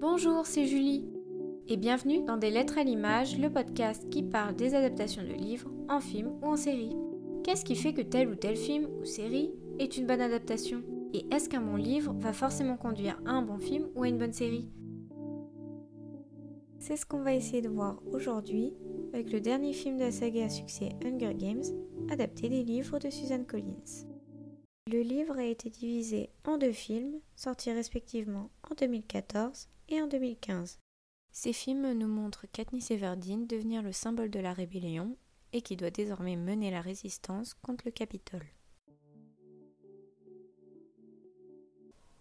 Bonjour, c'est Julie. Et bienvenue dans Des Lettres à l'image, le podcast qui parle des adaptations de livres en film ou en série. Qu'est-ce qui fait que tel ou tel film ou série est une bonne adaptation? Et est-ce qu'un bon livre va forcément conduire à un bon film ou à une bonne série? C'est ce qu'on va essayer de voir aujourd'hui avec le dernier film de la saga à succès Hunger Games, adapté des livres de Suzanne Collins. Le livre a été divisé en deux films, sortis respectivement en 2014 et en 2015. Ces films nous montrent Katniss Everdeen devenir le symbole de la rébellion et qui doit désormais mener la résistance contre le Capitole.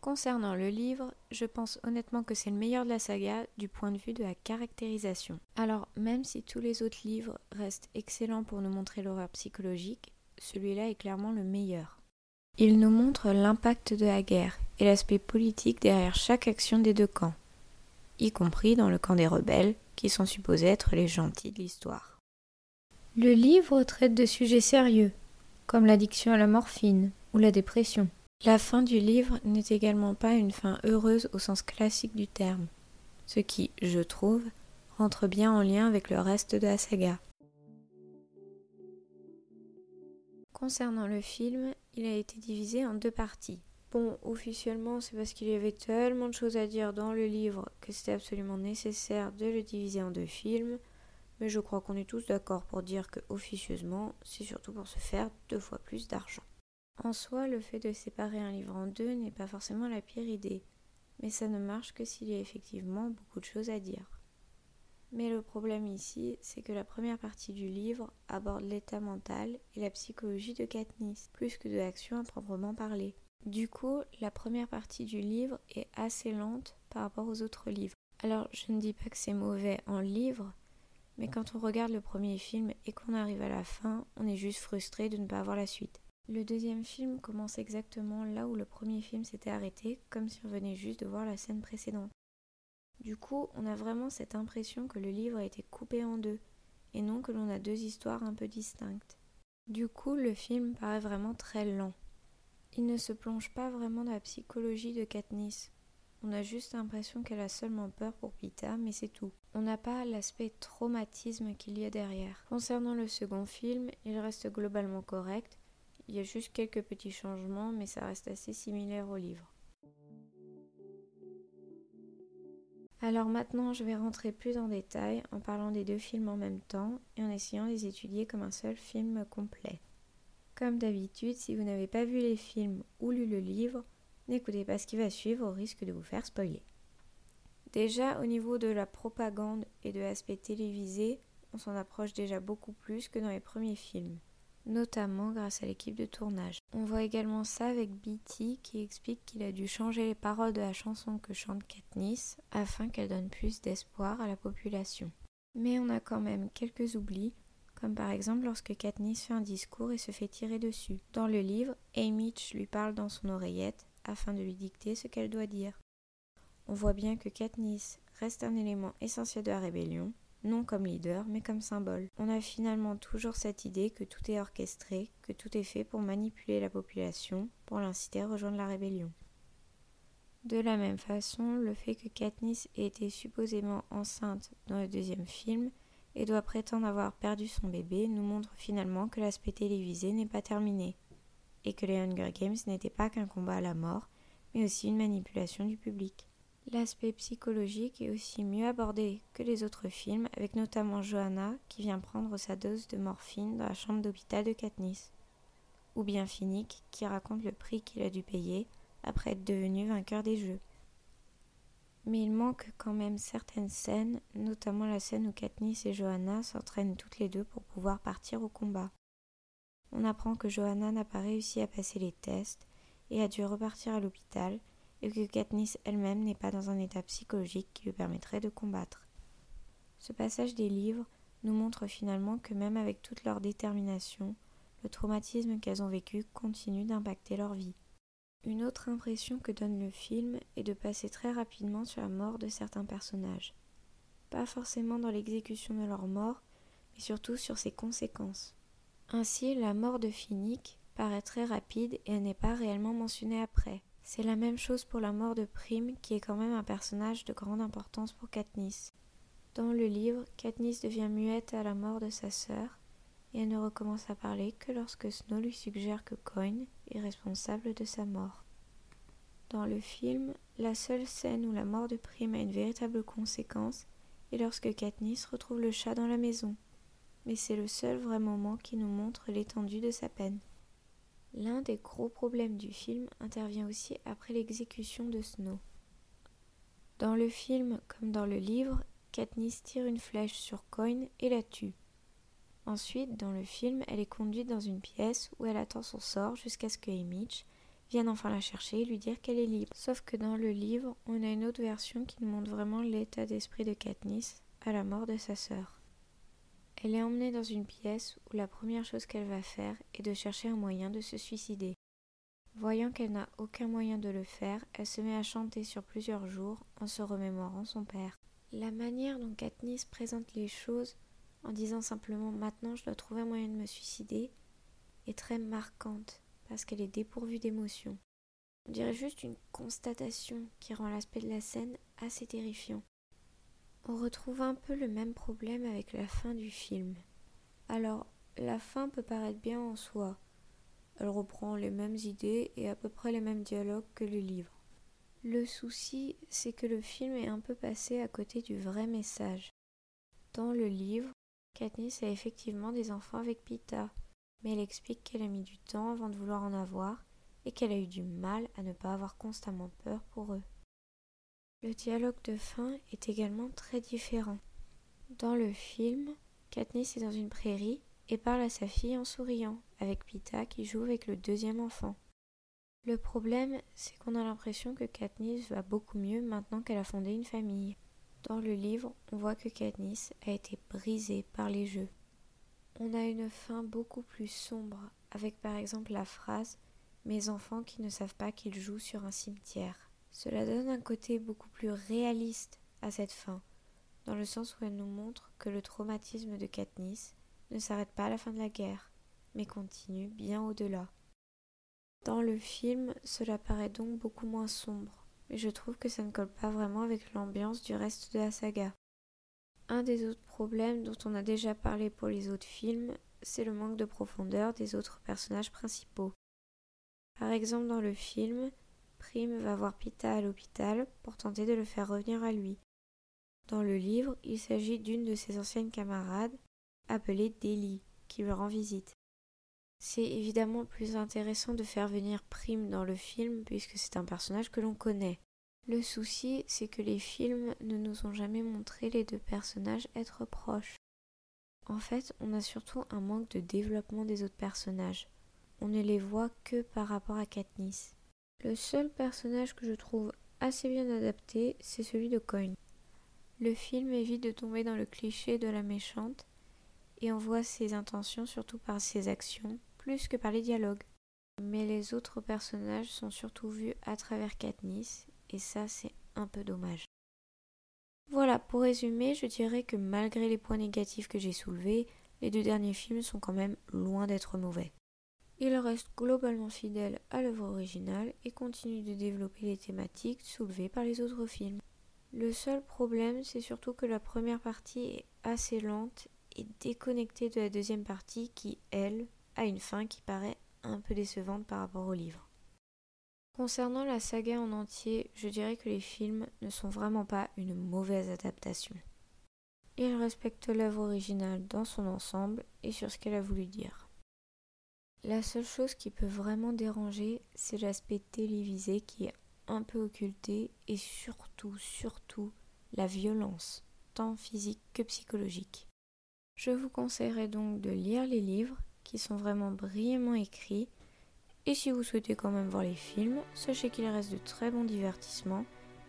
Concernant le livre, je pense honnêtement que c'est le meilleur de la saga du point de vue de la caractérisation. Alors, même si tous les autres livres restent excellents pour nous montrer l'horreur psychologique, celui-là est clairement le meilleur. Il nous montre l'impact de la guerre et l'aspect politique derrière chaque action des deux camps, y compris dans le camp des rebelles, qui sont supposés être les gentils de l'histoire. Le livre traite de sujets sérieux, comme l'addiction à la morphine ou la dépression. La fin du livre n'est également pas une fin heureuse au sens classique du terme, ce qui, je trouve, rentre bien en lien avec le reste de la saga. Concernant le film, il a été divisé en deux parties. Bon, officiellement, c'est parce qu'il y avait tellement de choses à dire dans le livre que c'était absolument nécessaire de le diviser en deux films, mais je crois qu'on est tous d'accord pour dire que officieusement, c'est surtout pour se faire deux fois plus d'argent. En soi, le fait de séparer un livre en deux n'est pas forcément la pire idée, mais ça ne marche que s'il y a effectivement beaucoup de choses à dire. Mais le problème ici, c'est que la première partie du livre aborde l'état mental et la psychologie de Katniss, plus que de l'action à proprement parler. Du coup, la première partie du livre est assez lente par rapport aux autres livres. Alors, je ne dis pas que c'est mauvais en livre, mais quand on regarde le premier film et qu'on arrive à la fin, on est juste frustré de ne pas avoir la suite. Le deuxième film commence exactement là où le premier film s'était arrêté, comme si on venait juste de voir la scène précédente. Du coup, on a vraiment cette impression que le livre a été coupé en deux, et non que l'on a deux histoires un peu distinctes. Du coup, le film paraît vraiment très lent. Il ne se plonge pas vraiment dans la psychologie de Katniss. On a juste l'impression qu'elle a seulement peur pour Pita, mais c'est tout. On n'a pas l'aspect traumatisme qu'il y a derrière. Concernant le second film, il reste globalement correct, il y a juste quelques petits changements, mais ça reste assez similaire au livre. Alors maintenant, je vais rentrer plus en détail en parlant des deux films en même temps et en essayant de les étudier comme un seul film complet. Comme d'habitude, si vous n'avez pas vu les films ou lu le livre, n'écoutez pas ce qui va suivre au risque de vous faire spoiler. Déjà, au niveau de la propagande et de l'aspect télévisé, on s'en approche déjà beaucoup plus que dans les premiers films notamment grâce à l'équipe de tournage. On voit également ça avec Beatty qui explique qu'il a dû changer les paroles de la chanson que chante Katniss afin qu'elle donne plus d'espoir à la population. Mais on a quand même quelques oublis, comme par exemple lorsque Katniss fait un discours et se fait tirer dessus. Dans le livre, Haymitch lui parle dans son oreillette afin de lui dicter ce qu'elle doit dire. On voit bien que Katniss reste un élément essentiel de la rébellion, non comme leader, mais comme symbole. On a finalement toujours cette idée que tout est orchestré, que tout est fait pour manipuler la population, pour l'inciter à rejoindre la rébellion. De la même façon, le fait que Katniss ait été supposément enceinte dans le deuxième film et doit prétendre avoir perdu son bébé nous montre finalement que l'aspect télévisé n'est pas terminé, et que les Hunger Games n'étaient pas qu'un combat à la mort, mais aussi une manipulation du public. L'aspect psychologique est aussi mieux abordé que les autres films, avec notamment Johanna qui vient prendre sa dose de morphine dans la chambre d'hôpital de Katniss, ou bien Finnick qui raconte le prix qu'il a dû payer après être devenu vainqueur des jeux. Mais il manque quand même certaines scènes, notamment la scène où Katniss et Johanna s'entraînent toutes les deux pour pouvoir partir au combat. On apprend que Johanna n'a pas réussi à passer les tests et a dû repartir à l'hôpital et que Katniss elle-même n'est pas dans un état psychologique qui lui permettrait de combattre. Ce passage des livres nous montre finalement que même avec toute leur détermination, le traumatisme qu'elles ont vécu continue d'impacter leur vie. Une autre impression que donne le film est de passer très rapidement sur la mort de certains personnages. Pas forcément dans l'exécution de leur mort, mais surtout sur ses conséquences. Ainsi, la mort de Finnick paraît très rapide et elle n'est pas réellement mentionnée après C'est la même chose pour la mort de Prime, qui est quand même un personnage de grande importance pour Katniss. Dans le livre, Katniss devient muette à la mort de sa sœur, et elle ne recommence à parler que lorsque Snow lui suggère que Coin est responsable de sa mort. Dans le film, la seule scène où la mort de Prime a une véritable conséquence est lorsque Katniss retrouve le chat dans la maison. Mais c'est le seul vrai moment qui nous montre l'étendue de sa peine. L'un des gros problèmes du film intervient aussi après l'exécution de Snow. Dans le film, comme dans le livre, Katniss tire une flèche sur Coin et la tue. Ensuite, dans le film, elle est conduite dans une pièce où elle attend son sort jusqu'à ce que Mitch vienne enfin la chercher et lui dire qu'elle est libre. Sauf que dans le livre, on a une autre version qui nous montre vraiment l'état d'esprit de Katniss à la mort de sa sœur. Elle est emmenée dans une pièce où la première chose qu'elle va faire est de chercher un moyen de se suicider. Voyant qu'elle n'a aucun moyen de le faire, elle se met à chanter sur plusieurs jours en se remémorant son père. La manière dont Katniss présente les choses en disant simplement maintenant je dois trouver un moyen de me suicider est très marquante parce qu'elle est dépourvue d'émotion. On dirait juste une constatation qui rend l'aspect de la scène assez terrifiant. On retrouve un peu le même problème avec la fin du film. Alors, la fin peut paraître bien en soi. Elle reprend les mêmes idées et à peu près les mêmes dialogues que le livre. Le souci, c'est que le film est un peu passé à côté du vrai message. Dans le livre, Katniss a effectivement des enfants avec Pita, mais elle explique qu'elle a mis du temps avant de vouloir en avoir et qu'elle a eu du mal à ne pas avoir constamment peur pour eux. Le dialogue de fin est également très différent. Dans le film, Katniss est dans une prairie et parle à sa fille en souriant, avec Pita qui joue avec le deuxième enfant. Le problème, c'est qu'on a l'impression que Katniss va beaucoup mieux maintenant qu'elle a fondé une famille. Dans le livre, on voit que Katniss a été brisée par les jeux. On a une fin beaucoup plus sombre, avec par exemple la phrase Mes enfants qui ne savent pas qu'ils jouent sur un cimetière. Cela donne un côté beaucoup plus réaliste à cette fin, dans le sens où elle nous montre que le traumatisme de Katniss ne s'arrête pas à la fin de la guerre, mais continue bien au-delà. Dans le film, cela paraît donc beaucoup moins sombre mais je trouve que ça ne colle pas vraiment avec l'ambiance du reste de la saga. Un des autres problèmes dont on a déjà parlé pour les autres films, c'est le manque de profondeur des autres personnages principaux. Par exemple, dans le film, Prime va voir Pita à l'hôpital pour tenter de le faire revenir à lui. Dans le livre, il s'agit d'une de ses anciennes camarades, appelée Deli, qui lui rend visite. C'est évidemment plus intéressant de faire venir Prime dans le film puisque c'est un personnage que l'on connaît. Le souci, c'est que les films ne nous ont jamais montré les deux personnages être proches. En fait, on a surtout un manque de développement des autres personnages. On ne les voit que par rapport à Katniss. Le seul personnage que je trouve assez bien adapté, c'est celui de Coin. Le film évite de tomber dans le cliché de la méchante et on voit ses intentions surtout par ses actions plus que par les dialogues. Mais les autres personnages sont surtout vus à travers Katniss, et ça c'est un peu dommage. Voilà, pour résumer, je dirais que malgré les points négatifs que j'ai soulevés, les deux derniers films sont quand même loin d'être mauvais. Ils restent globalement fidèles à l'œuvre originale et continuent de développer les thématiques soulevées par les autres films. Le seul problème, c'est surtout que la première partie est assez lente et déconnectée de la deuxième partie qui, elle, a une fin qui paraît un peu décevante par rapport au livre. Concernant la saga en entier, je dirais que les films ne sont vraiment pas une mauvaise adaptation. Ils respectent l'œuvre originale dans son ensemble et sur ce qu'elle a voulu dire. La seule chose qui peut vraiment déranger, c'est l'aspect télévisé qui est un peu occulté et surtout, surtout, la violence, tant physique que psychologique. Je vous conseillerais donc de lire les livres qui sont vraiment brillamment écrits. Et si vous souhaitez quand même voir les films, sachez qu'il reste de très bons divertissements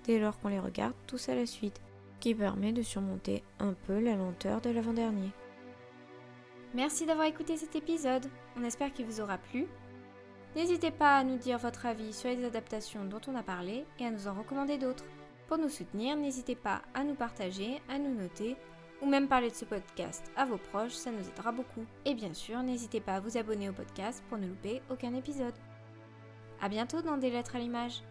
dès lors qu'on les regarde tous à la suite, qui permet de surmonter un peu la lenteur de l'avant-dernier. Merci d'avoir écouté cet épisode, on espère qu'il vous aura plu. N'hésitez pas à nous dire votre avis sur les adaptations dont on a parlé et à nous en recommander d'autres. Pour nous soutenir, n'hésitez pas à nous partager, à nous noter ou même parler de ce podcast à vos proches, ça nous aidera beaucoup. Et bien sûr, n'hésitez pas à vous abonner au podcast pour ne louper aucun épisode. À bientôt dans des lettres à l'image.